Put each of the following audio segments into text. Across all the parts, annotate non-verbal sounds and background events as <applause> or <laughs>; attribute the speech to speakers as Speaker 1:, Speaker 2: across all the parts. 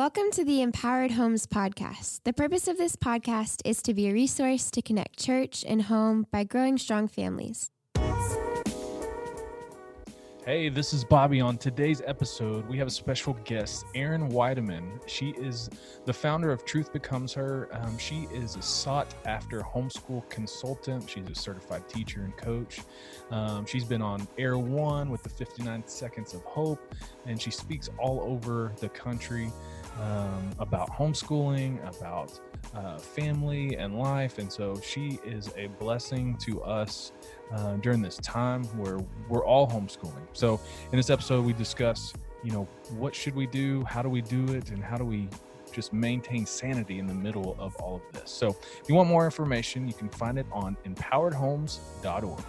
Speaker 1: Welcome to the Empowered Homes Podcast. The purpose of this podcast is to be a resource to connect church and home by growing strong families.
Speaker 2: Hey, this is Bobby. On today's episode, we have a special guest, Erin Weideman. She is the founder of Truth Becomes Her. Um, she is a sought after homeschool consultant. She's a certified teacher and coach. Um, she's been on Air One with the 59 Seconds of Hope, and she speaks all over the country um, about homeschooling, about uh, family and life. And so she is a blessing to us uh, during this time where we're all homeschooling. So in this episode, we discuss, you know, what should we do? How do we do it? And how do we just maintain sanity in the middle of all of this? So if you want more information, you can find it on empoweredhomes.org.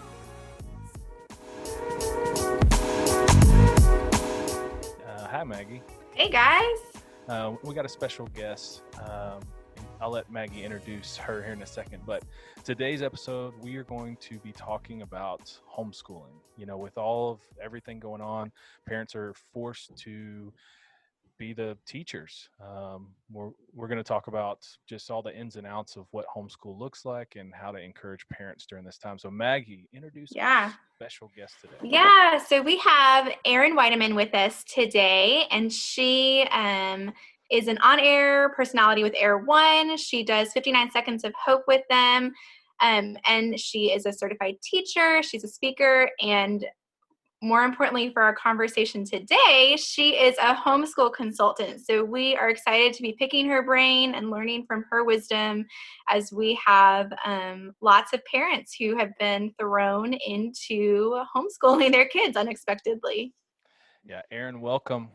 Speaker 2: Uh, hi, Maggie.
Speaker 3: Hey, guys.
Speaker 2: Uh, we got a special guest. Um, I'll let Maggie introduce her here in a second. But today's episode, we are going to be talking about homeschooling. You know, with all of everything going on, parents are forced to be the teachers. Um, we're we're going to talk about just all the ins and outs of what homeschool looks like and how to encourage parents during this time. So, Maggie, introduce
Speaker 3: yeah.
Speaker 2: special guest today.
Speaker 3: Yeah, so we have Erin Weideman with us today, and she um, is an on air personality with Air One. She does 59 Seconds of Hope with them. Um, and she is a certified teacher, she's a speaker, and more importantly for our conversation today, she is a homeschool consultant. So we are excited to be picking her brain and learning from her wisdom as we have um, lots of parents who have been thrown into homeschooling their kids unexpectedly.
Speaker 2: Yeah, Erin, welcome.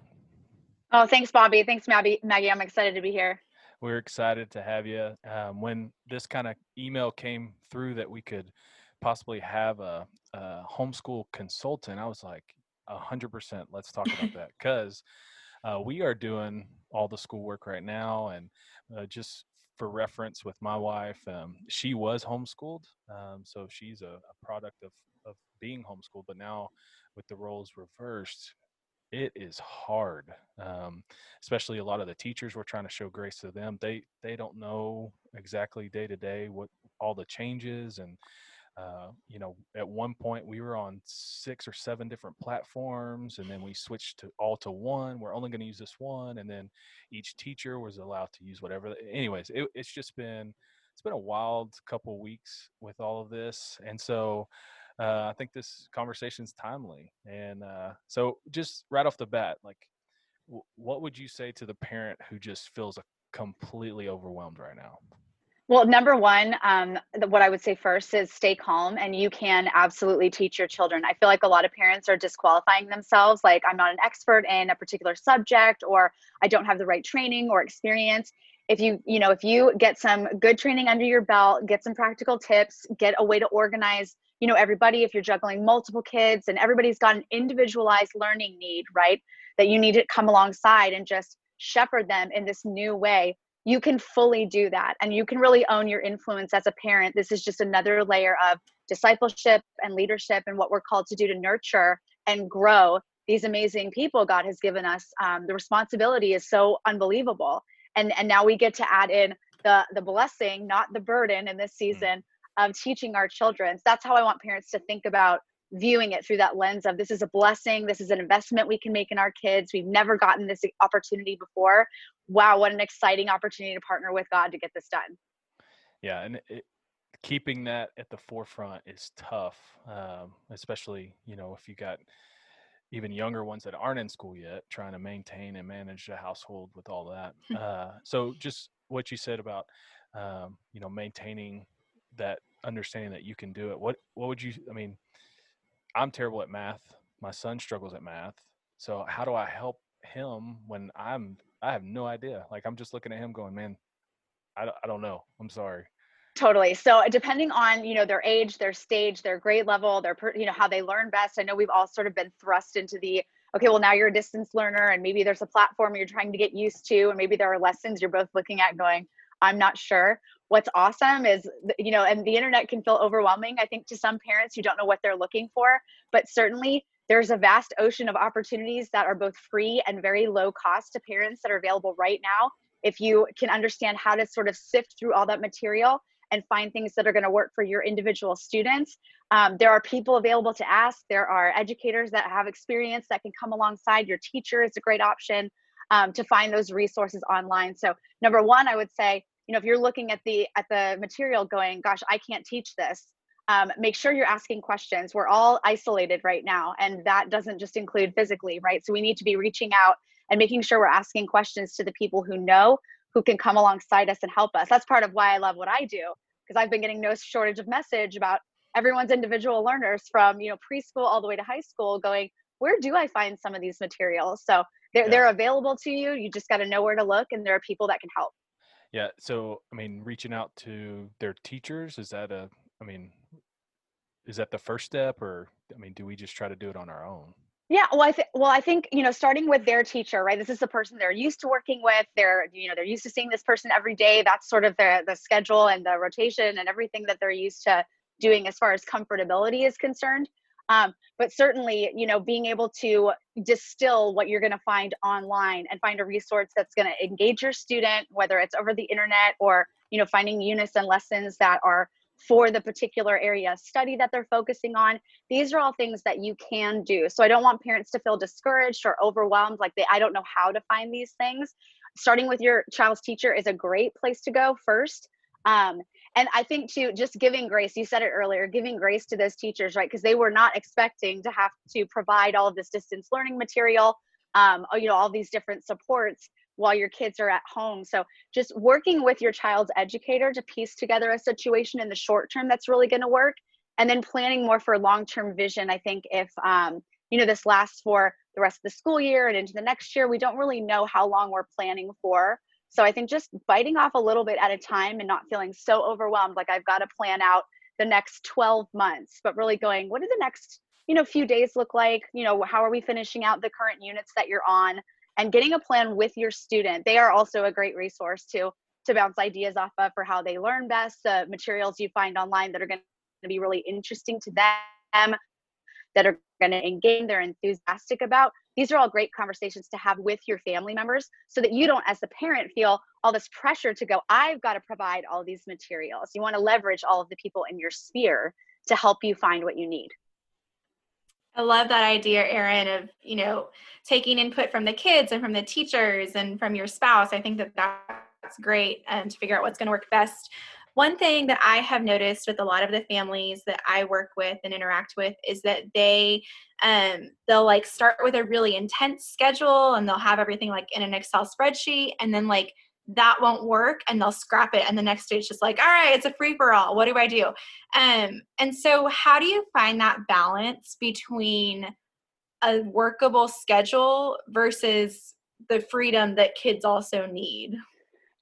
Speaker 4: Oh, thanks, Bobby. Thanks, Maggie. Maggie, I'm excited to be here.
Speaker 2: We're excited to have you. Um, when this kind of email came through that we could possibly have a, a homeschool consultant, I was like, a hundred percent. Let's talk about <laughs> that because uh, we are doing all the schoolwork right now, and uh, just for reference, with my wife, um, she was homeschooled, um, so she's a, a product of of being homeschooled. But now, with the roles reversed, it is hard um, especially a lot of the teachers we're trying to show grace to them they they don't know exactly day to day what all the changes and uh, you know at one point we were on six or seven different platforms and then we switched to all to one we're only going to use this one and then each teacher was allowed to use whatever anyways it, it's just been it's been a wild couple weeks with all of this and so uh, I think this conversation is timely. And uh, so, just right off the bat, like, w- what would you say to the parent who just feels completely overwhelmed right now?
Speaker 4: Well, number one, um, what I would say first is stay calm, and you can absolutely teach your children. I feel like a lot of parents are disqualifying themselves, like I'm not an expert in a particular subject, or I don't have the right training or experience. If you, you know, if you get some good training under your belt, get some practical tips, get a way to organize you know everybody if you're juggling multiple kids and everybody's got an individualized learning need right that you need to come alongside and just shepherd them in this new way you can fully do that and you can really own your influence as a parent this is just another layer of discipleship and leadership and what we're called to do to nurture and grow these amazing people god has given us um, the responsibility is so unbelievable and and now we get to add in the the blessing not the burden in this mm. season of teaching our children. So that's how I want parents to think about viewing it through that lens of this is a blessing, this is an investment we can make in our kids. We've never gotten this opportunity before. Wow, what an exciting opportunity to partner with God to get this done.
Speaker 2: Yeah, and it, keeping that at the forefront is tough, um, especially you know if you got even younger ones that aren't in school yet, trying to maintain and manage a household with all that. <laughs> uh, so just what you said about um, you know maintaining that understanding that you can do it what what would you i mean i'm terrible at math. My son struggles at math. So how do i help him when i'm i have no idea. Like i'm just looking at him going man i, I don't know. I'm sorry.
Speaker 4: Totally. So uh, depending on you know their age their stage their grade level their you know how they learn best i know we've all sort of been thrust into the okay well now you're a distance learner and maybe there's a platform you're trying to get used to and maybe there are lessons you're both looking at going i'm not sure what's awesome is you know and the internet can feel overwhelming i think to some parents who don't know what they're looking for but certainly there's a vast ocean of opportunities that are both free and very low cost to parents that are available right now. If you can understand how to sort of sift through all that material and find things that are going to work for your individual students. Um, there are people available to ask. There are educators that have experience that can come alongside. Your teacher is a great option um, to find those resources online. So number one, I would say, you know, if you're looking at the at the material, going, "Gosh, I can't teach this," um, make sure you're asking questions. We're all isolated right now, and that doesn't just include physically, right? So we need to be reaching out and making sure we're asking questions to the people who know, who can come alongside us and help us. That's part of why I love what I do, because I've been getting no shortage of message about everyone's individual learners from you know preschool all the way to high school going where do i find some of these materials so they're, yeah. they're available to you you just got to know where to look and there are people that can help
Speaker 2: yeah so i mean reaching out to their teachers is that a i mean is that the first step or i mean do we just try to do it on our own?
Speaker 4: Yeah well i think well i think you know starting with their teacher right this is the person they're used to working with they're you know they're used to seeing this person every day that's sort of the the schedule and the rotation and everything that they're used to doing as far as comfortability is concerned um, but certainly you know being able to distill what you're going to find online and find a resource that's going to engage your student whether it's over the internet or you know finding units and lessons that are for the particular area of study that they're focusing on. These are all things that you can do. So I don't want parents to feel discouraged or overwhelmed, like they I don't know how to find these things. Starting with your child's teacher is a great place to go first. Um, and I think too, just giving grace, you said it earlier, giving grace to those teachers, right? Because they were not expecting to have to provide all of this distance learning material, um, you know, all these different supports while your kids are at home. So just working with your child's educator to piece together a situation in the short term that's really going to work, and then planning more for long-term vision. I think if um, you know this lasts for the rest of the school year and into the next year, we don't really know how long we're planning for. So I think just biting off a little bit at a time and not feeling so overwhelmed, like I've got to plan out the next 12 months, but really going, what do the next you know few days look like? You know, how are we finishing out the current units that you're on? and getting a plan with your student. They are also a great resource to to bounce ideas off of for how they learn best, the materials you find online that are going to be really interesting to them, that are going to engage, they're enthusiastic about. These are all great conversations to have with your family members so that you don't, as the parent, feel all this pressure to go, I've got to provide all these materials. You want to leverage all of the people in your sphere to help you find what you need.
Speaker 3: I love that idea, Erin, of you know taking input from the kids and from the teachers and from your spouse. I think that that's great um, to figure out what's going to work best. One thing that I have noticed with a lot of the families that I work with and interact with is that they um, they'll like start with a really intense schedule and they'll have everything like in an Excel spreadsheet and then like that won't work and they'll scrap it and the next day it's just like all right it's a free for all what do i do? Um and so how do you find that balance between a workable schedule versus the freedom that kids also need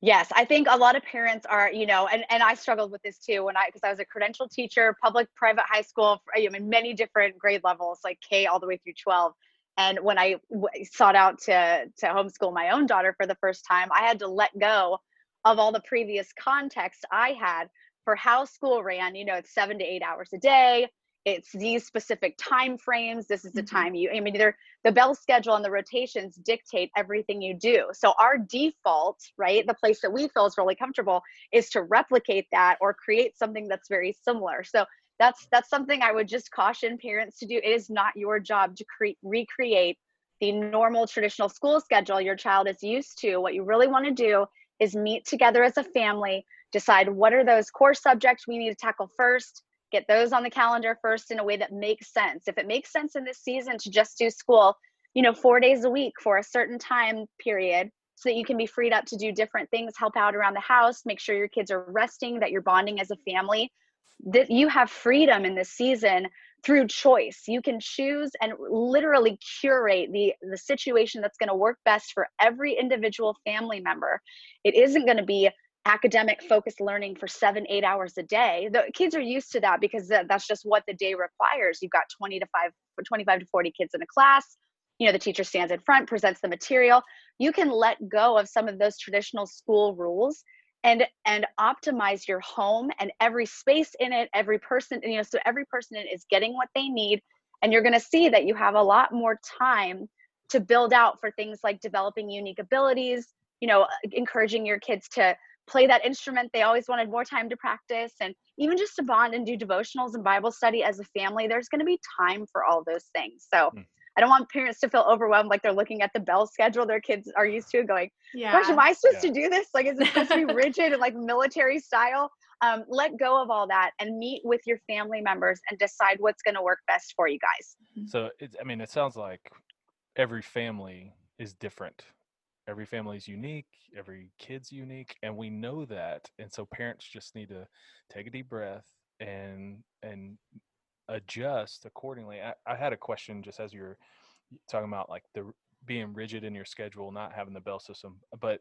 Speaker 4: yes i think a lot of parents are you know and, and i struggled with this too when i because i was a credential teacher public private high school i mean many different grade levels like k all the way through 12 and when I w- sought out to to homeschool my own daughter for the first time, I had to let go of all the previous context I had for how school ran. You know, it's seven to eight hours a day. It's these specific time frames. This is the mm-hmm. time you. I mean, the bell schedule and the rotations dictate everything you do. So our default, right, the place that we feel is really comfortable, is to replicate that or create something that's very similar. So that's that's something i would just caution parents to do it is not your job to create recreate the normal traditional school schedule your child is used to what you really want to do is meet together as a family decide what are those core subjects we need to tackle first get those on the calendar first in a way that makes sense. If it makes sense in this season to just do school you know 4 days a week for a certain time period so that you can be freed up to do different things help out around the house make sure your kids are resting that you're bonding as a family that you have freedom in this season through choice. You can choose and literally curate the the situation that's going to work best for every individual family member. It isn't going to be academic focused learning for seven eight hours a day the kids are used to that because that's just what the day requires. You've got 20 to 5 25 to 40 kids in a class. You know the teacher stands in front presents the material. You can let go of some of those traditional school rules and and optimize your home and every space in it every person you know so every person is getting what they need And you're going to see that you have a lot more time to build out for things like developing unique abilities, you know, encouraging your kids to play that instrument they always wanted more time to practice and even just to bond and do devotionals and bible study as a family there's going to be time for all those things so mm. i don't want parents to feel overwhelmed like they're looking at the bell schedule their kids are used to going yeah. gosh am i supposed yeah. to do this like is it supposed to be <laughs> rigid and like military style um, let go of all that and meet with your family members and decide what's going to work best for you guys
Speaker 2: mm-hmm. so i mean it sounds like every family is different every family is unique every kid's unique and we know that and so parents just need to take a deep breath and and adjust accordingly i, I had a question just as you're talking about like the being rigid in your schedule not having the bell system but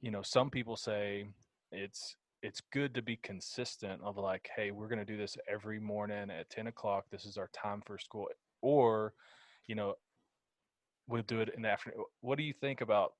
Speaker 2: you know some people say it's it's good to be consistent of like hey we're going to do this every morning at 10 o'clock this is our time for school or you know we'll do it in the afternoon what do you think about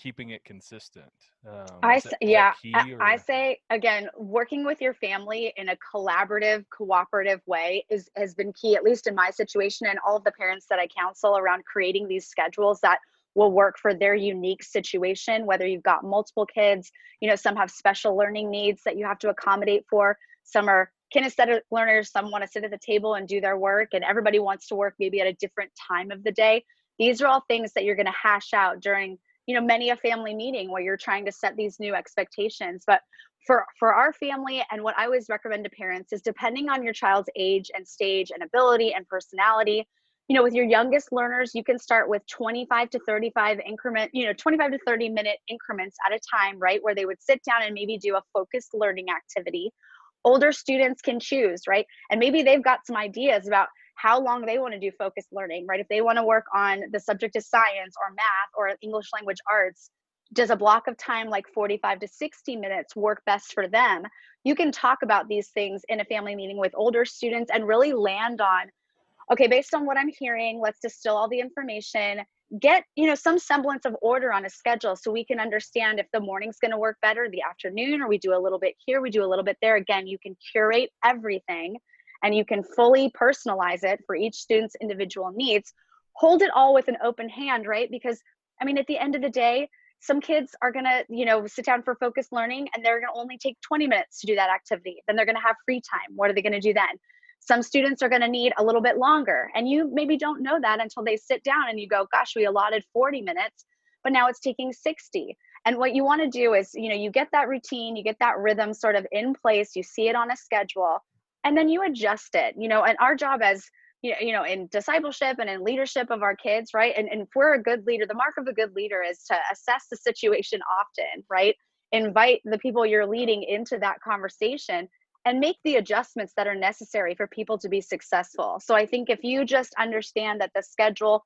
Speaker 2: keeping it consistent
Speaker 4: um, i that, yeah I, I, say again working with your family in a collaborative cooperative way is has been key at least in my situation and all of the parents that i counsel around creating these schedules that will work for their unique situation whether you've got multiple kids you know some have special learning needs that you have to accommodate for some are kinesthetic learners some want to sit at the table and do their work and everybody wants to work maybe at a different time of the day. These are all things that you're going to hash out during you know many a family meeting where you're trying to set these new expectations. But for for our family and what i always recommend to parents is depending on your child's age and stage and ability and personality you know with your youngest learners you can start with 25 to 35 increment you know 25 to 30 minute increments at a time right where they would sit down and maybe do a focused learning activity. Older students can choose right and maybe they've got some ideas about how long they want to do focused learning, right? If they want to work on the subject of science or math or English language arts, does a block of time like 45 to 60 minutes work best for them? You can talk about these things in a family meeting with older students and really land on okay, based on what I'm hearing, let's distill all the information, get, you know, some semblance of order on a schedule so we can understand if the morning's going to work better, the afternoon, or we do a little bit here, we do a little bit there. Again, you can curate everything and you can fully personalize it for each student's individual needs hold it all with an open hand right? Because i mean at the end of the day some kids are going to you know sit down for focused learning and they're going to only take 20 minutes to do that activity. Then they're going to have free time. What are they going to do then? Some students are going to need a little bit longer and you maybe don't know that until they sit down and you go gosh we allotted 40 minutes but now it's taking 60 and what you want to do is you know you get that routine you get that rhythm sort of in place you see it on a schedule and then you adjust it you know and our job as you know in discipleship and in leadership of our kids right? And, and if we're a good leader the mark of a good leader is to assess the situation often right? Invite the people you're leading into that conversation and make the adjustments that are necessary for people to be successful. So i think if you just understand that the schedule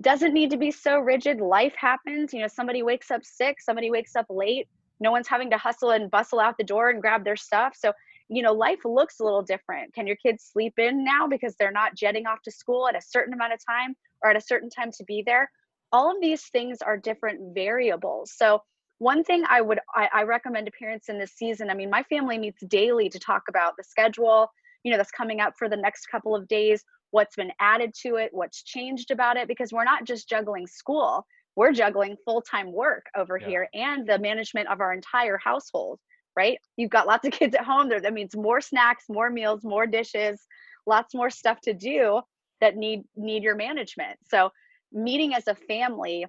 Speaker 4: doesn't need to be so rigid life happens you know somebody wakes up sick somebody wakes up late no one's having to hustle and bustle out the door and grab their stuff. So you know life looks a little different. Can your kids sleep in now because they're not jetting off to school at a certain amount of time or at a certain time to be there? All of these things are different variables. So one thing i would I, I, recommend to parents in this season i mean my family meets daily to talk about the schedule you know that's coming up for the next couple of days what's been added to it what's changed about it because we're not just juggling school we're juggling full-time work over yeah. here and the management of our entire household right? You've got lots of kids at home there. That means more snacks, more meals, more dishes, lots more stuff to do that need need your management. So meeting as a family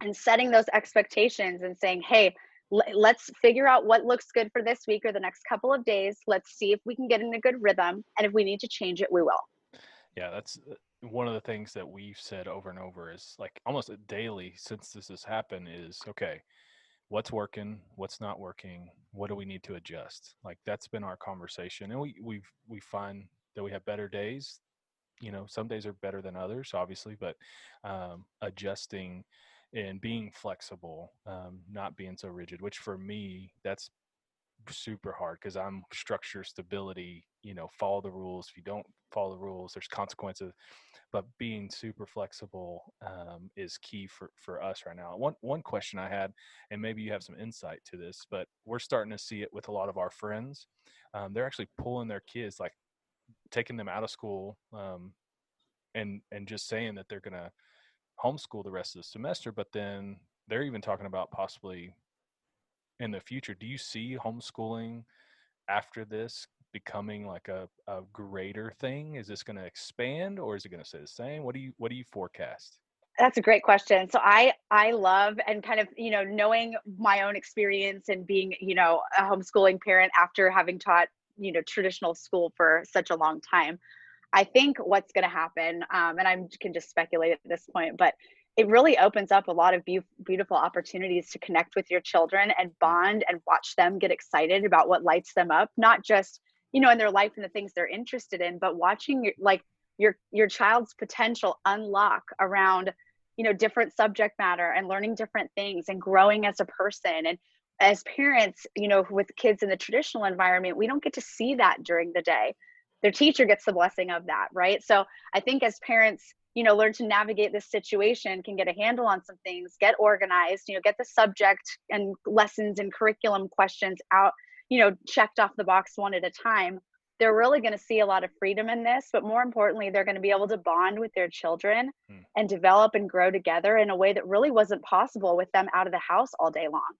Speaker 4: and setting those expectations and saying, hey, let's figure out what looks good for this week or the next couple of days. Let's see if we can get in a good rhythm. And if we need to change it, we will.
Speaker 2: Yeah, that's uh, one of the things that we've said over and over is like almost daily since this has happened is okay, what's working, what's not working, what do we need to adjust? Like that's been our conversation, and we we we find that we have better days. You know, some days are better than others, obviously, but um, adjusting and being flexible, um, not being so rigid. Which for me, that's super hard because I'm structure stability. You know, follow the rules. If you don't follow the rules, there's consequences but being super flexible um, is key for, for us right now. One one question I had, and maybe you have some insight to this, but we're starting to see it with a lot of our friends. Um, they're actually pulling their kids, like taking them out of school, um, and and just saying that they're going to homeschool the rest of the semester, but then they're even talking about possibly in the future. Do you see homeschooling after this becoming like a, a greater thing? Is this going to expand or is it going to stay the same? What do you what do you forecast?
Speaker 4: That's a great question. So I I love and kind of, you know, knowing my own experience and being, you know, a homeschooling parent after having taught, you know, traditional school for such a long time. I think what's going to happen, um, and I can just speculate at this point, but it really opens up a lot of be- beautiful opportunities to connect with your children and mm. bond and watch them get excited about what lights them up, not just you know in their life and the things they're interested in, but watching your, like your your child's potential unlock around you know different subject matter and learning different things and growing as a person. And as parents you know with kids in the traditional environment we don't get to see that during the day. Their teacher gets the blessing of that right? So i think as parents you know learn to navigate this situation can get a handle on some things get organized you know get the subject and lessons and curriculum questions out you know checked off the box one at a time they're really going to see a lot of freedom in this but more importantly they're going to be able to bond with their children mm. and develop and grow together in a way that really wasn't possible with them out of the house all day long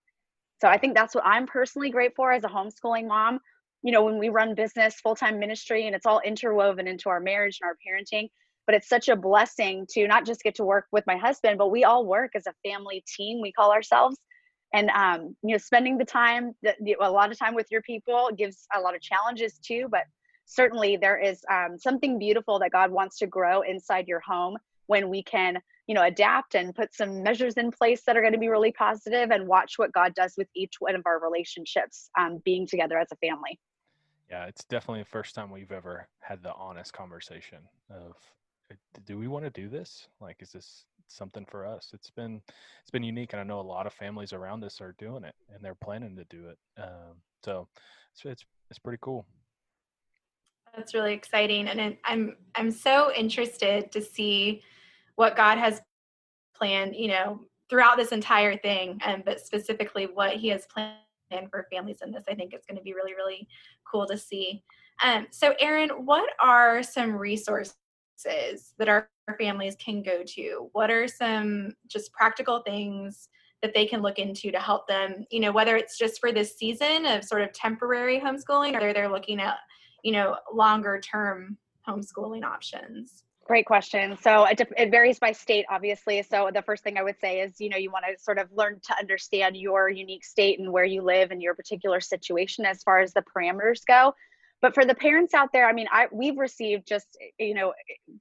Speaker 4: so i think that's what i'm personally great for as a homeschooling mom you know when we run business full-time ministry and it's all interwoven into our marriage and our parenting but it's such a blessing to not just get to work with my husband but we all work as a family team we call ourselves. And um, you know spending the time that a lot of time with your people gives a lot of challenges too but certainly there is um, something beautiful that god wants to grow inside your home when we can you know adapt and put some measures in place that are going to be really positive and watch what god does with each one of our relationships um, being together as a family.
Speaker 2: Yeah it's definitely the first time we've ever had the honest conversation of do we want to do this like is this something for us. It's been it's been unique, and I know a lot of families around us are doing it, and they're planning to do it. Um, so it's, it's it's pretty cool.
Speaker 3: That's really exciting, and I'm I'm so interested to see what God has planned. You know, throughout this entire thing, and but specifically what He has planned for families in this. I think it's going to be really really cool to see. Um, so, Erin, what are some resources that our families can go to? What are some just practical things that they can look into to help them, you know, whether it's just for this season of sort of temporary homeschooling or they're looking at, you know, longer term homeschooling options?
Speaker 4: Great question. So it, it varies by state, obviously. So the first thing I would say is, you know, you want to sort of learn to understand your unique state and where you live and your particular situation as far as the parameters go but for the parents out there i mean i we've received just you know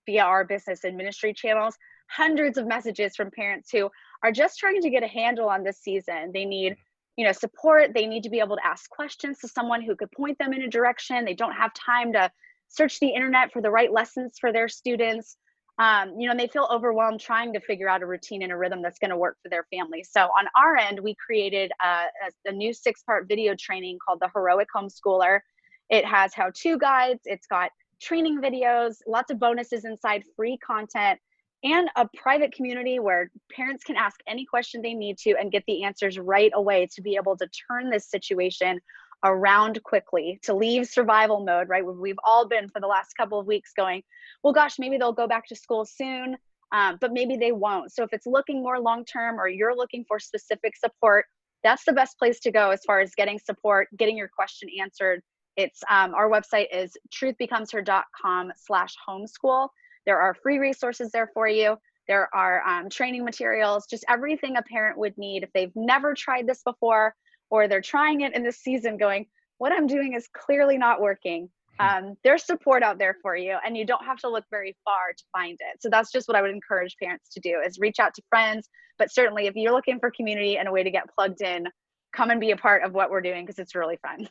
Speaker 4: via our business and ministry channels hundreds of messages from parents who are just trying to get a handle on this season. They need you know support. They need to be able to ask questions to someone who could point them in a direction. They don't have time to search the internet for the right lessons for their students. Um, you know and they feel overwhelmed trying to figure out a routine and a rhythm that's going to work for their family. So on our end we created a, a, a new six part video training called the heroic homeschooler it has how to guides, it's got training videos, lots of bonuses inside, free content, and a private community where parents can ask any question they need to and get the answers right away to be able to turn this situation around quickly to leave survival mode, right? We've all been for the last couple of weeks going, well, gosh, maybe they'll go back to school soon, um, but maybe they won't. So if it's looking more long term or you're looking for specific support, that's the best place to go as far as getting support, getting your question answered, it's um, our website is truthbecomesher.com slash homeschool. There are free resources there for you. There are um, training materials, just everything a parent would need if they've never tried this before or they're trying it in this season going, what I'm doing is clearly not working. Hmm. Um, there's support out there for you and you don't have to look very far to find it. So that's just what I would encourage parents to do is reach out to friends. But certainly if you're looking for community and a way to get plugged in, come and be a part of what we're doing because it's really fun.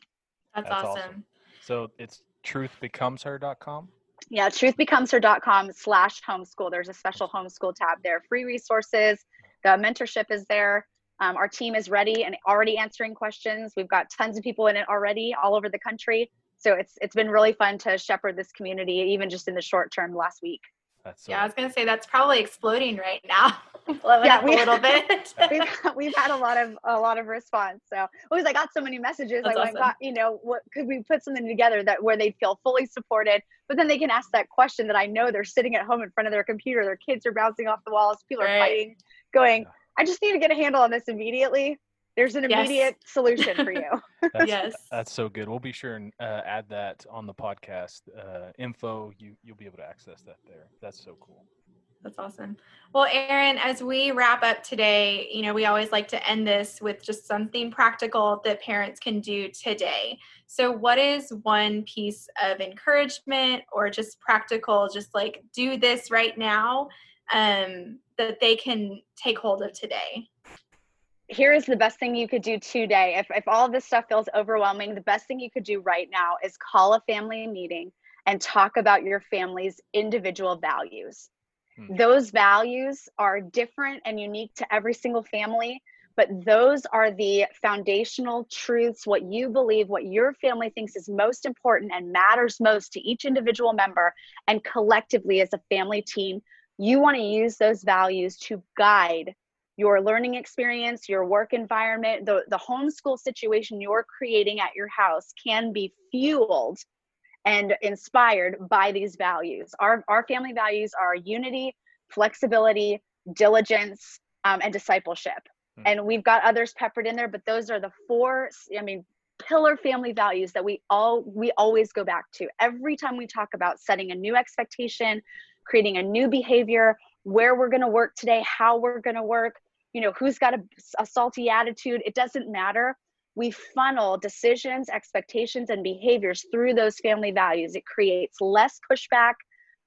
Speaker 3: That's, That's awesome. awesome.
Speaker 2: So it's truthbecomesher.com?
Speaker 4: Yeah, truthbecomesher.com slash homeschool. There's a special homeschool tab there. Free resources. The mentorship is there. Um, our team is ready and already answering questions. We've got tons of people in it already all over the country. So it's it's been really fun to shepherd this community, even just in the short term last week.
Speaker 3: That's so yeah, I was gonna say that's probably exploding right now. <laughs> blow yeah, up we, a little <laughs> bit.
Speaker 4: we've, we've had a lot of a lot of response. So always I got so many messages. That's I awesome. got, you know, what could we put something together that where they feel fully supported, but then they can ask that question that I know they're sitting at home in front of their computer, their kids are bouncing off the walls, people right. are fighting, going, I just need to get a handle on this immediately there's an immediate yes. solution for you. <laughs> <laughs>
Speaker 2: that's, yes, that's so good. We'll be sure and uh, add that on the podcast uh, info. You you'll be able to access that there. That's so cool.
Speaker 3: That's awesome. Well, Erin, as we wrap up today, you know, we always like to end this with just something practical that parents can do today. So, what is one piece of encouragement or just practical, just like do this right now um, that they can take hold of today?
Speaker 4: here is the best thing you could do today. If, if all this stuff feels overwhelming, the best thing you could do right now is call a family meeting and talk about your family's individual values. Hmm. Those values are different and unique to every single family, but those are the foundational truths, what you believe, what your family thinks is most important and matters most to each individual member. And collectively, as a family team, you want to use those values to guide your learning experience, your work environment, the, the homeschool situation you're creating at your house can be fueled and inspired by these values. Our, our family values are unity, flexibility, diligence, um, and discipleship. Mm-hmm. And we've got others peppered in there, but those are the four, I mean, pillar family values that we all we always go back to every time we talk about setting a new expectation creating a new behavior where we're going to work today how we're going to work you know who's got a, a salty attitude it doesn't matter we funnel decisions expectations and behaviors through those family values. It creates less pushback.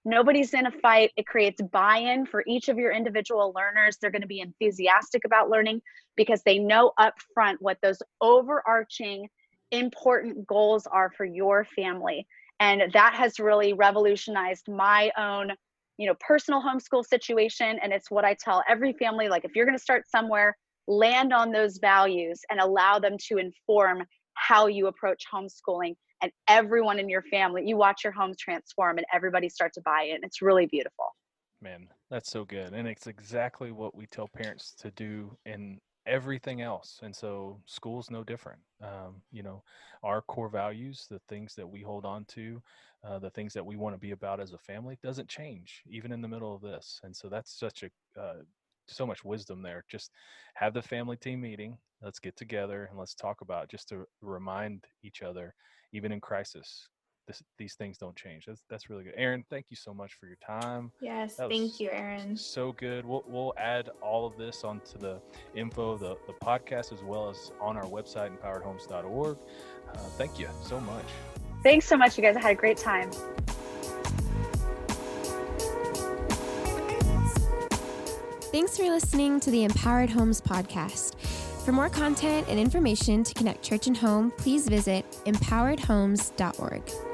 Speaker 4: Nobody's in a fight. It creates buy-in for each of your individual learners. They're going to be enthusiastic about learning because they know up front what those overarching important goals are for your family. And that has really revolutionized my own you know personal homeschool situation. And it's what i tell every family like if you're going to start somewhere land on those values and allow them to inform how you approach homeschooling and everyone in your family. You watch your home transform and everybody start to buy in. It's really beautiful.
Speaker 2: Man that's so good. And it's exactly what we tell parents to do in everything else. And so school's no different. Um, you know our core values the things that we hold on to uh, the things that we want to be about as a family doesn't change even in the middle of this. And so that's such a uh, so much wisdom there just have the family team meeting let's get together and let's talk about just to remind each other even in crisis this, these things don't change. That's that's really good. Erin, thank you so much for your time.
Speaker 3: Yes, thank you, Erin.
Speaker 2: So good. We'll we'll add all of this onto the info, the the podcast, as well as on our website, empoweredhomes.org. Uh, thank you so much.
Speaker 4: Thanks so much, you guys. I had a great time.
Speaker 1: Thanks for listening to the Empowered Homes podcast. For more content and information to connect church and home, please visit empoweredhomes.org.